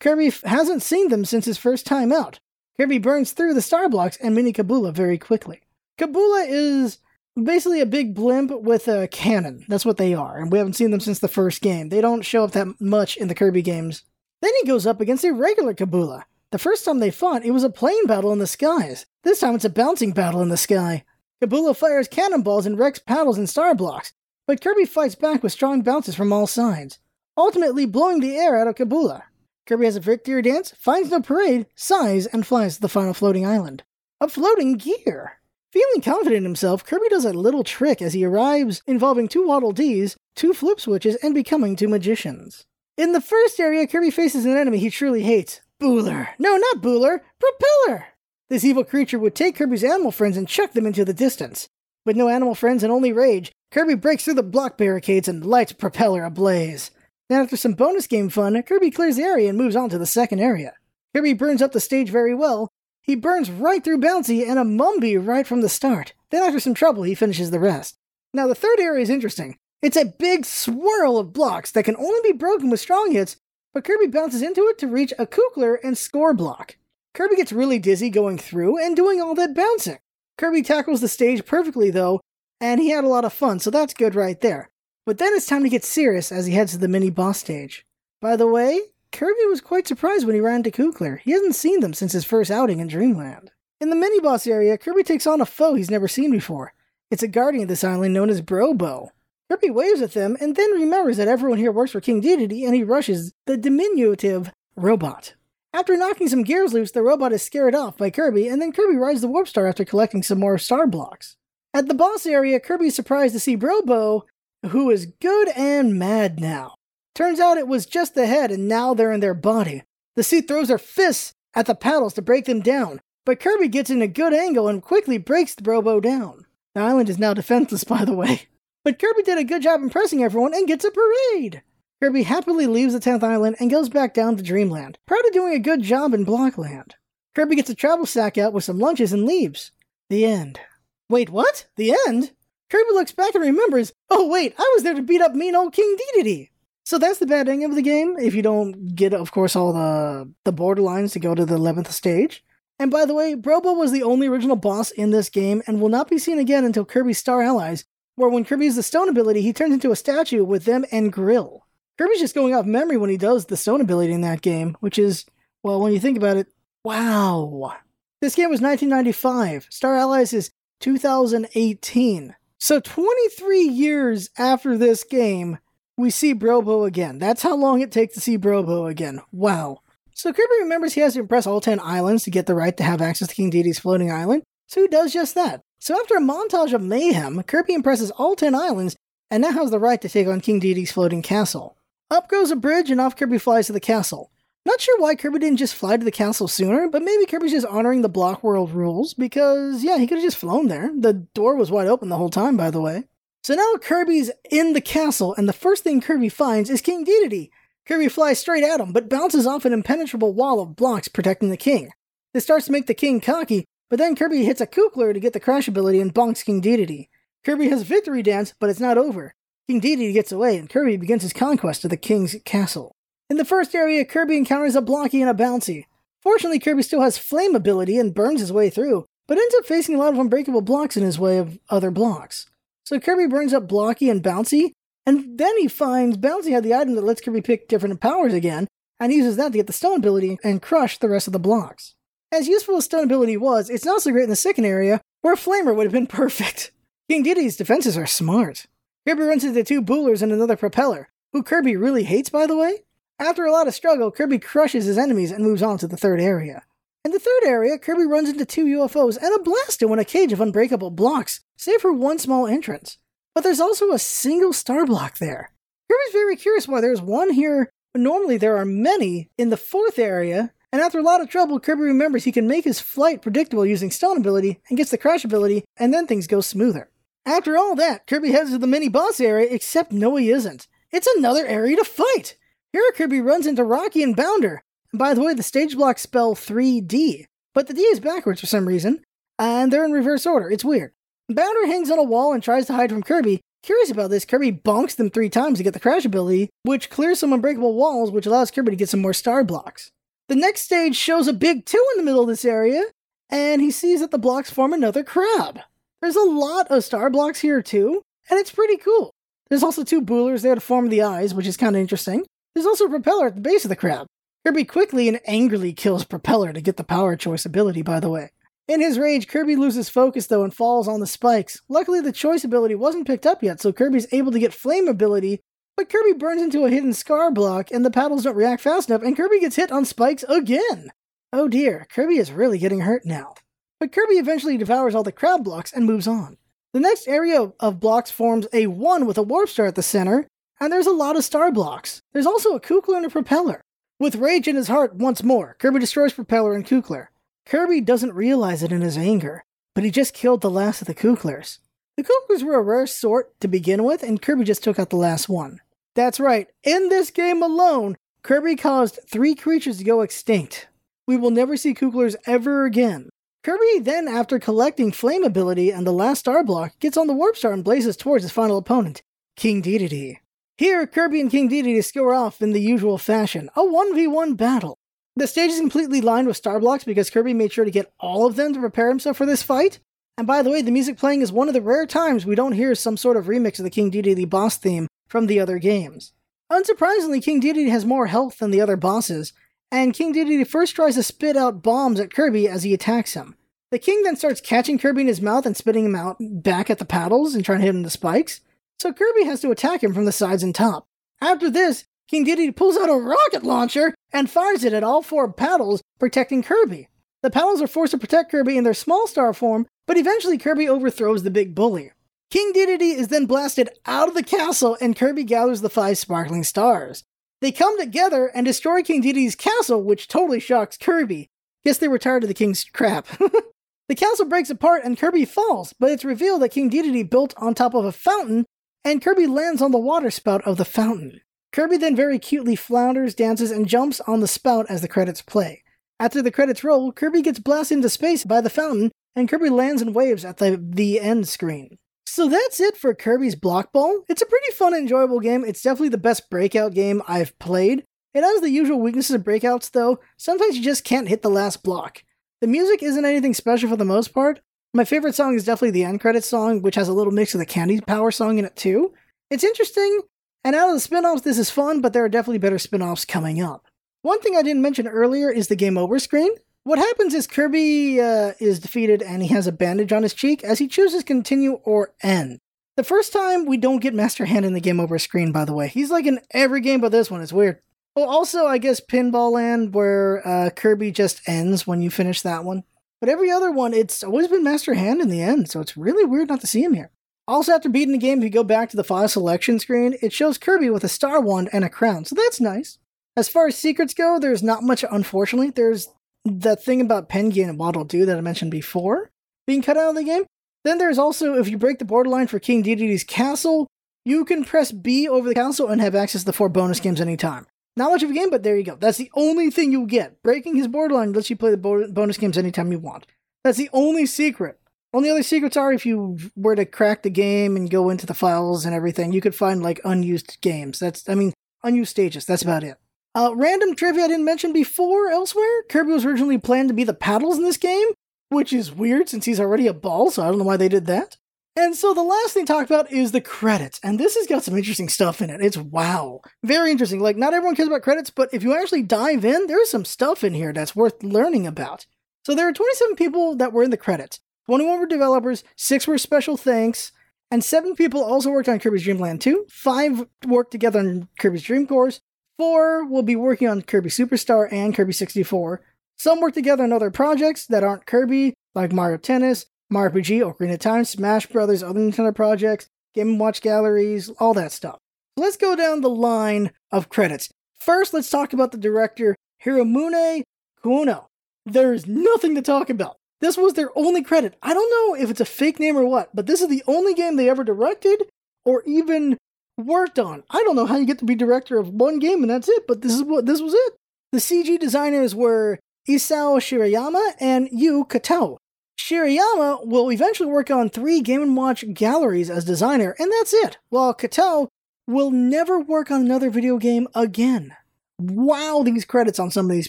Kirby f- hasn't seen them since his first time out. Kirby burns through the star blocks and mini Kabula very quickly. Kabula is basically a big blimp with a cannon. That's what they are, and we haven't seen them since the first game. They don't show up that much in the Kirby games. Then he goes up against a regular Kabula. The first time they fought, it was a plane battle in the skies. This time it's a bouncing battle in the sky. Kabula fires cannonballs and wrecks paddles and star blocks, but Kirby fights back with strong bounces from all sides, ultimately blowing the air out of Kabula. Kirby has a victory dance, finds no parade, sighs, and flies to the final floating island. A floating gear! Feeling confident in himself, Kirby does a little trick as he arrives involving two Waddle Dees, two flip switches, and becoming two magicians. In the first area, Kirby faces an enemy he truly hates Booler. No, not Booler, Propeller! This evil creature would take Kirby's animal friends and chuck them into the distance. With no animal friends and only rage, Kirby breaks through the block barricades and lights Propeller ablaze. Then, after some bonus game fun, Kirby clears the area and moves on to the second area. Kirby burns up the stage very well, he burns right through Bouncy and a Mumby right from the start. Then, after some trouble, he finishes the rest. Now, the third area is interesting. It's a big swirl of blocks that can only be broken with strong hits, but Kirby bounces into it to reach a Kukler and score block. Kirby gets really dizzy going through and doing all that bouncing. Kirby tackles the stage perfectly, though, and he had a lot of fun, so that's good right there. But then it's time to get serious as he heads to the mini boss stage. By the way, Kirby was quite surprised when he ran into Kukler. He hasn't seen them since his first outing in Dreamland. In the mini boss area, Kirby takes on a foe he's never seen before. It's a guardian of this island known as Brobo. Kirby waves at them and then remembers that everyone here works for King Dedede and he rushes the diminutive robot. After knocking some gears loose, the robot is scared off by Kirby, and then Kirby rides the Warp Star after collecting some more star blocks. At the boss area, Kirby is surprised to see Brobo, who is good and mad now. Turns out it was just the head, and now they're in their body. The sea throws her fists at the paddles to break them down, but Kirby gets in a good angle and quickly breaks the Brobo down. The island is now defenseless, by the way. But Kirby did a good job impressing everyone and gets a parade! Kirby happily leaves the 10th island and goes back down to Dreamland, proud of doing a good job in Blockland. Kirby gets a travel sack out with some lunches and leaves. The end. Wait, what? The end? Kirby looks back and remembers, oh wait, I was there to beat up mean old King Dedede! So that's the bad ending of the game. If you don't get, of course, all the the borderlines to go to the eleventh stage. And by the way, Brobo was the only original boss in this game and will not be seen again until Kirby's Star Allies, where when Kirby uses the stone ability, he turns into a statue with them and Grill. Kirby's just going off memory when he does the stone ability in that game, which is, well, when you think about it, wow. This game was 1995. Star Allies is 2018. So 23 years after this game, we see Brobo again. That's how long it takes to see Brobo again. Wow. So Kirby remembers he has to impress all 10 islands to get the right to have access to King Dedede's floating island, so he does just that. So after a montage of mayhem, Kirby impresses all 10 islands and now has the right to take on King Dedede's floating castle. Up goes a bridge and off Kirby flies to the castle. Not sure why Kirby didn't just fly to the castle sooner, but maybe Kirby's just honoring the Block World rules because, yeah, he could have just flown there. The door was wide open the whole time, by the way. So now Kirby's in the castle, and the first thing Kirby finds is King Dedede. Kirby flies straight at him, but bounces off an impenetrable wall of blocks protecting the king. This starts to make the king cocky, but then Kirby hits a Kukler to get the crash ability and bonks King Dedede. Kirby has victory dance, but it's not over. King Dedede gets away, and Kirby begins his conquest of the king's castle. In the first area, Kirby encounters a Blocky and a Bouncy. Fortunately, Kirby still has flame ability and burns his way through, but ends up facing a lot of unbreakable blocks in his way of other blocks. So Kirby burns up Blocky and Bouncy, and then he finds Bouncy had the item that lets Kirby pick different powers again, and uses that to get the stone ability and crush the rest of the blocks. As useful as stone ability was, it's not so great in the second area, where a Flamer would have been perfect. King Dedede's defenses are smart. Kirby runs into two Boolers and another Propeller, who Kirby really hates, by the way. After a lot of struggle, Kirby crushes his enemies and moves on to the third area. In the third area, Kirby runs into two UFOs and a blaster in a cage of unbreakable blocks, save for one small entrance. But there's also a single star block there. Kirby's very curious why there's one here, but normally there are many in the fourth area, and after a lot of trouble, Kirby remembers he can make his flight predictable using stone ability and gets the crash ability, and then things go smoother. After all that, Kirby heads to the mini boss area, except no, he isn't. It's another area to fight! Here, Kirby runs into Rocky and Bounder, by the way, the stage blocks spell 3D, but the D is backwards for some reason, and they're in reverse order. It's weird. Bounder hangs on a wall and tries to hide from Kirby. Curious about this, Kirby bonks them three times to get the crash ability, which clears some unbreakable walls, which allows Kirby to get some more star blocks. The next stage shows a big 2 in the middle of this area, and he sees that the blocks form another crab. There's a lot of star blocks here too, and it's pretty cool. There's also two boolers there to form the eyes, which is kind of interesting. There's also a propeller at the base of the crab. Kirby quickly and angrily kills Propeller to get the power choice ability, by the way. In his rage, Kirby loses focus though and falls on the spikes. Luckily, the choice ability wasn't picked up yet, so Kirby's able to get flame ability, but Kirby burns into a hidden scar block and the paddles don't react fast enough, and Kirby gets hit on spikes again. Oh dear, Kirby is really getting hurt now. But Kirby eventually devours all the crab blocks and moves on. The next area of blocks forms a 1 with a warp star at the center, and there's a lot of star blocks. There's also a Kukler and a propeller. With rage in his heart once more, Kirby destroys Propeller and Kukler. Kirby doesn't realize it in his anger, but he just killed the last of the Kuklers. The Kuklers were a rare sort to begin with, and Kirby just took out the last one. That's right, in this game alone, Kirby caused three creatures to go extinct. We will never see Kuklers ever again. Kirby then, after collecting Flame ability and the last star block, gets on the Warp Star and blazes towards his final opponent, King Dedede. Here, Kirby and King Dedede score off in the usual fashion, a 1v1 battle. The stage is completely lined with star blocks because Kirby made sure to get all of them to prepare himself for this fight. And by the way, the music playing is one of the rare times we don't hear some sort of remix of the King Dedede boss theme from the other games. Unsurprisingly, King Dedede has more health than the other bosses, and King Dedede first tries to spit out bombs at Kirby as he attacks him. The king then starts catching Kirby in his mouth and spitting him out back at the paddles and trying to hit him with the spikes so Kirby has to attack him from the sides and top. After this, King Dedede pulls out a rocket launcher and fires it at all four paddles, protecting Kirby. The paddles are forced to protect Kirby in their small star form, but eventually Kirby overthrows the big bully. King Dedede is then blasted out of the castle and Kirby gathers the five sparkling stars. They come together and destroy King Dedede's castle, which totally shocks Kirby. Guess they were tired of the king's crap. the castle breaks apart and Kirby falls, but it's revealed that King Dedede built on top of a fountain and Kirby lands on the water spout of the fountain. Kirby then very cutely flounders, dances, and jumps on the spout as the credits play. After the credits roll, Kirby gets blasted into space by the fountain, and Kirby lands in waves at the, the end screen. So that's it for Kirby's Block Ball. It's a pretty fun, enjoyable game. It's definitely the best breakout game I've played. It has the usual weaknesses of breakouts, though. Sometimes you just can't hit the last block. The music isn't anything special for the most part, my favorite song is definitely the end credits song, which has a little mix of the Candy Power song in it too. It's interesting, and out of the spin offs, this is fun, but there are definitely better spin offs coming up. One thing I didn't mention earlier is the game over screen. What happens is Kirby uh, is defeated and he has a bandage on his cheek as he chooses continue or end. The first time we don't get Master Hand in the game over screen, by the way. He's like in every game but this one. It's weird. Well, also, I guess Pinball Land, where uh, Kirby just ends when you finish that one. But every other one, it's always been Master Hand in the end, so it's really weird not to see him here. Also, after beating the game, if you go back to the file selection screen, it shows Kirby with a star wand and a crown, so that's nice. As far as secrets go, there's not much, unfortunately. There's the thing about Penguin and Waddle Doo that I mentioned before being cut out of the game. Then there's also, if you break the borderline for King Dedede's castle, you can press B over the castle and have access to the four bonus games anytime. Not much of a game, but there you go. That's the only thing you'll get. Breaking his borderline lets you play the bo- bonus games anytime you want. That's the only secret. Only other secrets are if you were to crack the game and go into the files and everything, you could find like unused games. That's, I mean, unused stages. That's about it. Uh, random trivia I didn't mention before elsewhere. Kirby was originally planned to be the paddles in this game, which is weird since he's already a ball, so I don't know why they did that. And so the last thing to talk about is the credits. And this has got some interesting stuff in it. It's wow. Very interesting. Like, not everyone cares about credits, but if you actually dive in, there's some stuff in here that's worth learning about. So there are 27 people that were in the credits. 21 were developers, 6 were special thanks, and 7 people also worked on Kirby's Dream Land 2. 5 worked together on Kirby's Dream Course. 4 will be working on Kirby Superstar and Kirby 64. Some work together on other projects that aren't Kirby, like Mario Tennis, Mario RPG, Ocarina of Time, Smash Brothers, other Nintendo projects, Game & Watch galleries, all that stuff. Let's go down the line of credits. First, let's talk about the director, Hiromune Kuno. There's nothing to talk about. This was their only credit. I don't know if it's a fake name or what, but this is the only game they ever directed or even worked on. I don't know how you get to be director of one game and that's it, but this is what this was it. The CG designers were Isao Shirayama and Yu Katao. Shirayama will eventually work on three Game & Watch galleries as designer, and that's it, while Katao will never work on another video game again. Wow, these credits on some of these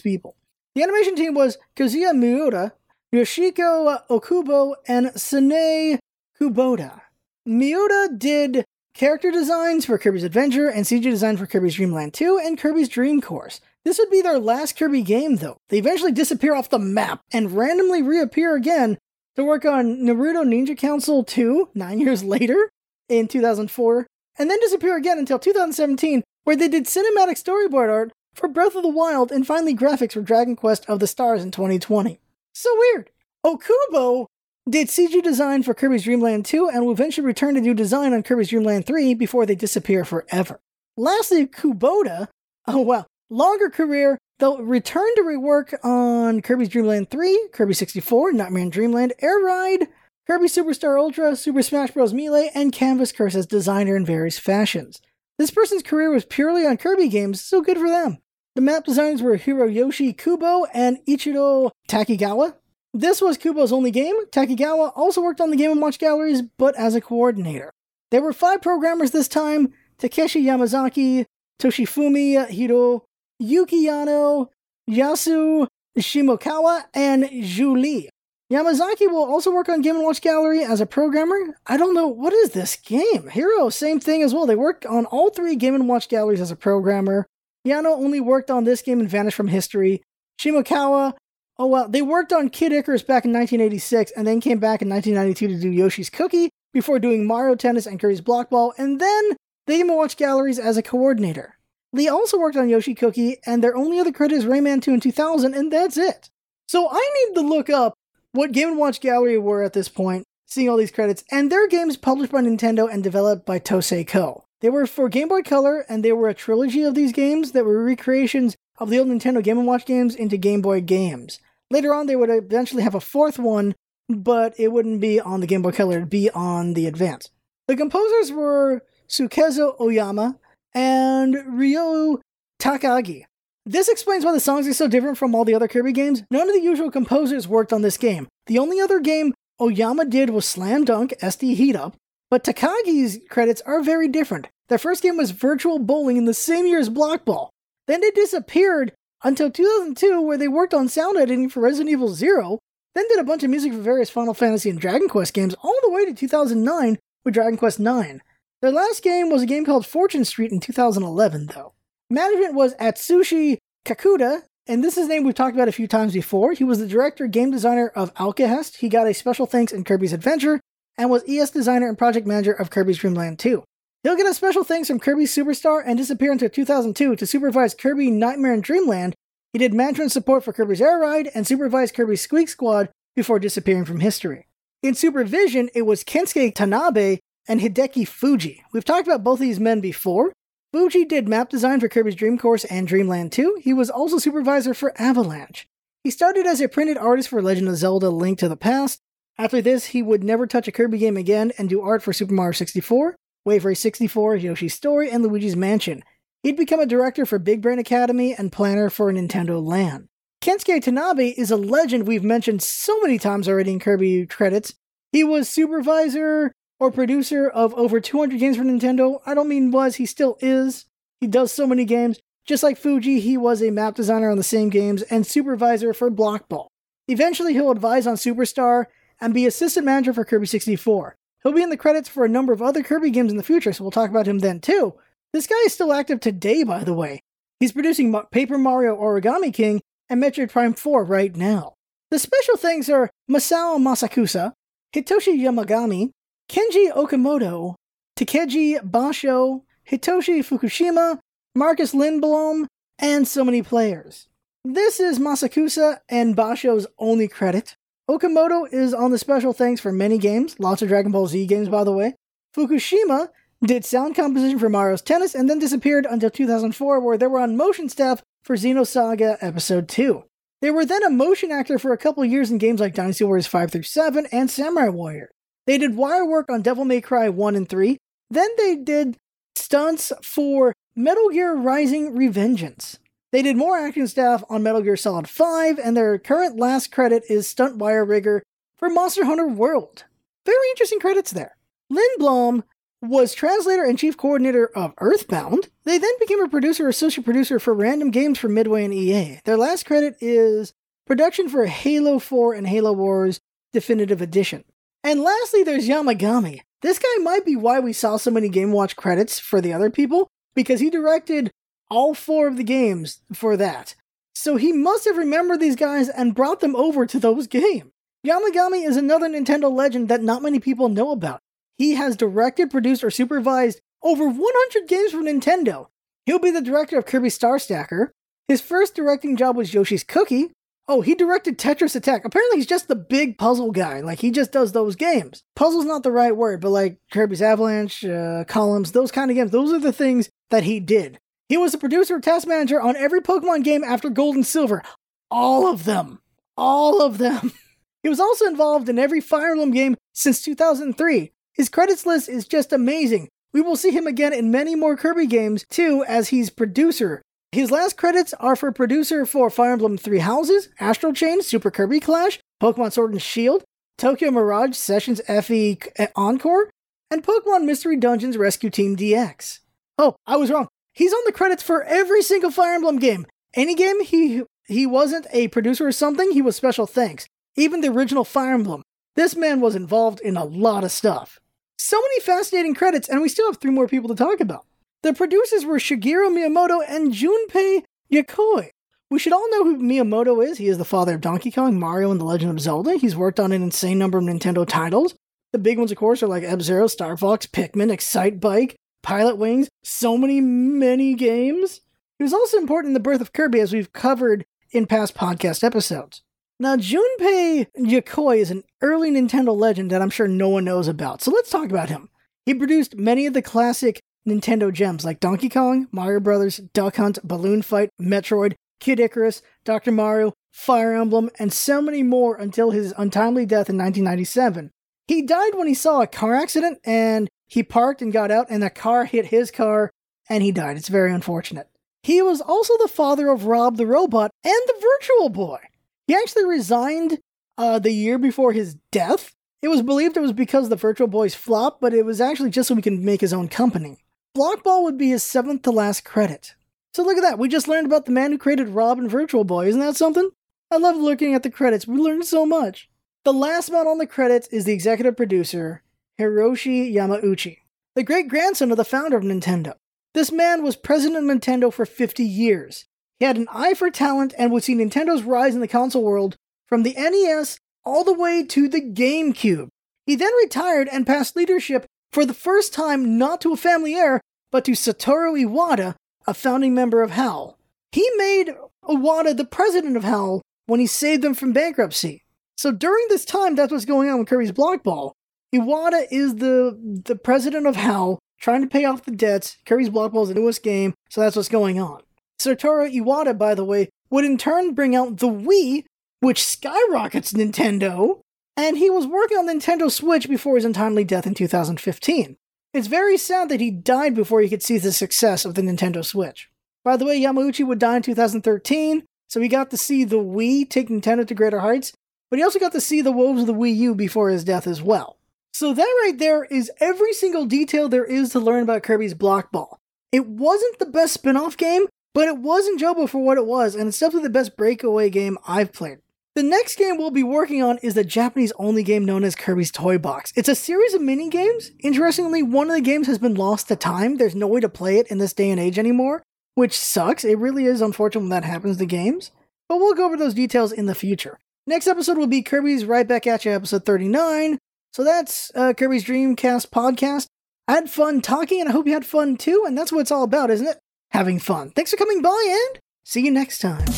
people. The animation team was Kazuya Miura, Yoshiko Okubo, and Sune Kubota. Miura did character designs for Kirby's Adventure and CG design for Kirby's Dream Land 2 and Kirby's Dream Course. This would be their last Kirby game, though. They eventually disappear off the map and randomly reappear again to work on Naruto Ninja Council 2 nine years later in 2004, and then disappear again until 2017, where they did cinematic storyboard art for Breath of the Wild and finally graphics for Dragon Quest of the Stars in 2020. So weird. Okubo did CG design for Kirby's Dream Land 2 and will eventually return to do design on Kirby's Dream Land 3 before they disappear forever. Lastly, Kubota, oh well, longer career, they'll return to rework on Kirby's Dream Land 3, Kirby 64, Nightmare Dreamland, Air Ride, Kirby Superstar Ultra, Super Smash Bros. Melee, and Canvas Curse as designer in various fashions. This person's career was purely on Kirby games, so good for them. The map designers were Hiroyoshi Kubo and Ichiro Takigawa. This was Kubo's only game. Takigawa also worked on the Game & Watch galleries, but as a coordinator. There were five programmers this time Takeshi Yamazaki, Toshifumi Hiro, Yuki Yano, Yasu Shimokawa, and Julie. Yamazaki will also work on Game & Watch Gallery as a programmer. I don't know, what is this game? Hero, same thing as well. They worked on all three Game & Watch Galleries as a programmer. Yano only worked on this game and vanished from history. Shimokawa, oh well, they worked on Kid Icarus back in 1986 and then came back in 1992 to do Yoshi's Cookie before doing Mario Tennis and Kirby's Block Ball, and then they Game & Watch Galleries as a coordinator. Lee also worked on Yoshi Cookie, and their only other credit is Rayman 2 in 2000, and that's it. So I need to look up what Game & Watch Gallery were at this point, seeing all these credits, and their games published by Nintendo and developed by TOSE Co. They were for Game Boy Color, and they were a trilogy of these games that were recreations of the old Nintendo Game & Watch games into Game Boy games. Later on, they would eventually have a fourth one, but it wouldn't be on the Game Boy Color, it'd be on the Advance. The composers were Sukezo Oyama and Ryo Takagi. This explains why the songs are so different from all the other Kirby games. None of the usual composers worked on this game. The only other game Oyama did was Slam Dunk SD Heat Up, but Takagi's credits are very different. Their first game was Virtual Bowling in the same year as Block Ball. Then they disappeared until 2002, where they worked on sound editing for Resident Evil Zero, then did a bunch of music for various Final Fantasy and Dragon Quest games, all the way to 2009 with Dragon Quest IX. Their last game was a game called Fortune Street in 2011, though. Management was Atsushi Kakuta, and this is a name we've talked about a few times before. He was the director game designer of Alcahest. He got a special thanks in Kirby's Adventure, and was ES designer and project manager of Kirby's Dream Land 2. He'll get a special thanks from Kirby Superstar and disappear into 2002 to supervise Kirby Nightmare in Dreamland. He did management support for Kirby's Air Ride and supervised Kirby's Squeak Squad before disappearing from history. In supervision, it was Kensuke Tanabe and Hideki Fujii. We've talked about both of these men before. Fujii did map design for Kirby's Dream Course and Dreamland 2. He was also supervisor for Avalanche. He started as a printed artist for Legend of Zelda Link to the Past, after this, he would never touch a Kirby game again and do art for Super Mario 64, Wave Race 64, Yoshi's Story, and Luigi's Mansion. He'd become a director for Big Brain Academy and planner for Nintendo Land. Kensuke Tanabe is a legend we've mentioned so many times already in Kirby credits. He was supervisor or producer of over 200 games for Nintendo. I don't mean was, he still is. He does so many games. Just like Fujii, he was a map designer on the same games and supervisor for Block Ball. Eventually, he'll advise on Superstar and be assistant manager for Kirby 64. He'll be in the credits for a number of other Kirby games in the future, so we'll talk about him then too. This guy is still active today, by the way. He's producing Paper Mario Origami King and Metroid Prime 4 right now. The special things are Masao Masakusa, Hitoshi Yamagami, Kenji Okamoto, Takeji Basho, Hitoshi Fukushima, Marcus Lindblom, and so many players. This is Masakusa and Basho's only credit. Okamoto is on the special thanks for many games, lots of Dragon Ball Z games, by the way. Fukushima did sound composition for Mario's Tennis and then disappeared until 2004, where they were on motion staff for Xenosaga Episode 2. They were then a motion actor for a couple years in games like Dynasty Warriors 5 through 7 and Samurai Warrior. They did wire work on Devil May Cry 1 and 3. Then they did stunts for Metal Gear Rising Revengeance. They did more acting staff on Metal Gear Solid 5, and their current last credit is stunt wire rigger for Monster Hunter World. Very interesting credits there. Lindblom was translator and chief coordinator of Earthbound. They then became a producer associate producer for random games for Midway and EA. Their last credit is production for Halo 4 and Halo Wars Definitive Edition. And lastly, there's Yamagami. This guy might be why we saw so many Game Watch credits for the other people, because he directed all four of the games for that. So he must have remembered these guys and brought them over to those games. Yamagami is another Nintendo legend that not many people know about. He has directed, produced, or supervised over 100 games for Nintendo. He'll be the director of Kirby Star Stacker. His first directing job was Yoshi's Cookie. Oh, he directed Tetris Attack. Apparently, he's just the big puzzle guy. Like, he just does those games. Puzzle's not the right word, but like Kirby's Avalanche, uh, Columns, those kind of games, those are the things that he did. He was the producer task manager on every Pokemon game after Gold and Silver. All of them. All of them. he was also involved in every Fire Emblem game since 2003. His credits list is just amazing. We will see him again in many more Kirby games too, as he's producer. His last credits are for producer for Fire Emblem Three Houses, Astral Chain, Super Kirby Clash, Pokemon Sword and Shield, Tokyo Mirage Sessions FE Encore, and Pokemon Mystery Dungeons Rescue Team DX. Oh, I was wrong. He's on the credits for every single Fire Emblem game. Any game he he wasn't a producer or something, he was special thanks. Even the original Fire Emblem. This man was involved in a lot of stuff. So many fascinating credits, and we still have three more people to talk about. The producers were Shigeru Miyamoto and Gunpei Yokoi. We should all know who Miyamoto is. He is the father of Donkey Kong, Mario, and The Legend of Zelda. He's worked on an insane number of Nintendo titles. The big ones, of course, are like F Zero, Star Fox, Pikmin, Excitebike, Pilotwings, so many, many games. He was also important in the birth of Kirby, as we've covered in past podcast episodes. Now, Gunpei Yokoi is an early Nintendo legend that I'm sure no one knows about, so let's talk about him. He produced many of the classic Nintendo gems like Donkey Kong, Mario Brothers, Duck Hunt, Balloon Fight, Metroid, Kid Icarus, Dr. Mario, Fire Emblem, and so many more until his untimely death in 1997. He died when he saw a car accident and he parked and got out, and the car hit his car and he died. It's very unfortunate. He was also the father of Rob the Robot and the Virtual Boy. He actually resigned uh, the year before his death. It was believed it was because the Virtual Boys flopped, but it was actually just so he could make his own company. Blockball would be his seventh to last credit. So look at that, we just learned about the man who created Rob and Virtual Boy. Isn't that something? I love looking at the credits, we learned so much. The last man on the credits is the executive producer, Hiroshi Yamauchi, the great grandson of the founder of Nintendo. This man was president of Nintendo for 50 years. He had an eye for talent and would see Nintendo's rise in the console world from the NES all the way to the GameCube. He then retired and passed leadership for the first time not to a family heir, but to Satoru Iwata, a founding member of HAL. He made Iwata the president of HAL when he saved them from bankruptcy. So during this time, that's what's going on with Kirby's Block Ball. Iwata is the the president of HAL, trying to pay off the debts. Kirby's Block Ball is the newest game, so that's what's going on. Satoru Iwata, by the way, would in turn bring out the Wii, which skyrockets Nintendo, and he was working on Nintendo Switch before his untimely death in 2015. It's very sad that he died before he could see the success of the Nintendo Switch. By the way, Yamauchi would die in 2013, so he got to see the Wii take Nintendo to greater heights, but he also got to see the woes of the Wii U before his death as well. So that right there is every single detail there is to learn about Kirby's Block Ball. It wasn't the best spin-off game, but it was enjoyable for what it was, and it's definitely the best breakaway game I've played. The next game we'll be working on is the Japanese only game known as Kirby's Toy Box. It's a series of mini games. Interestingly, one of the games has been lost to time. There's no way to play it in this day and age anymore, which sucks. It really is unfortunate when that happens to games. But we'll go over those details in the future. Next episode will be Kirby's Right Back At You episode 39. So that's uh, Kirby's Dreamcast podcast. I had fun talking, and I hope you had fun too. And that's what it's all about, isn't it? Having fun. Thanks for coming by, and see you next time.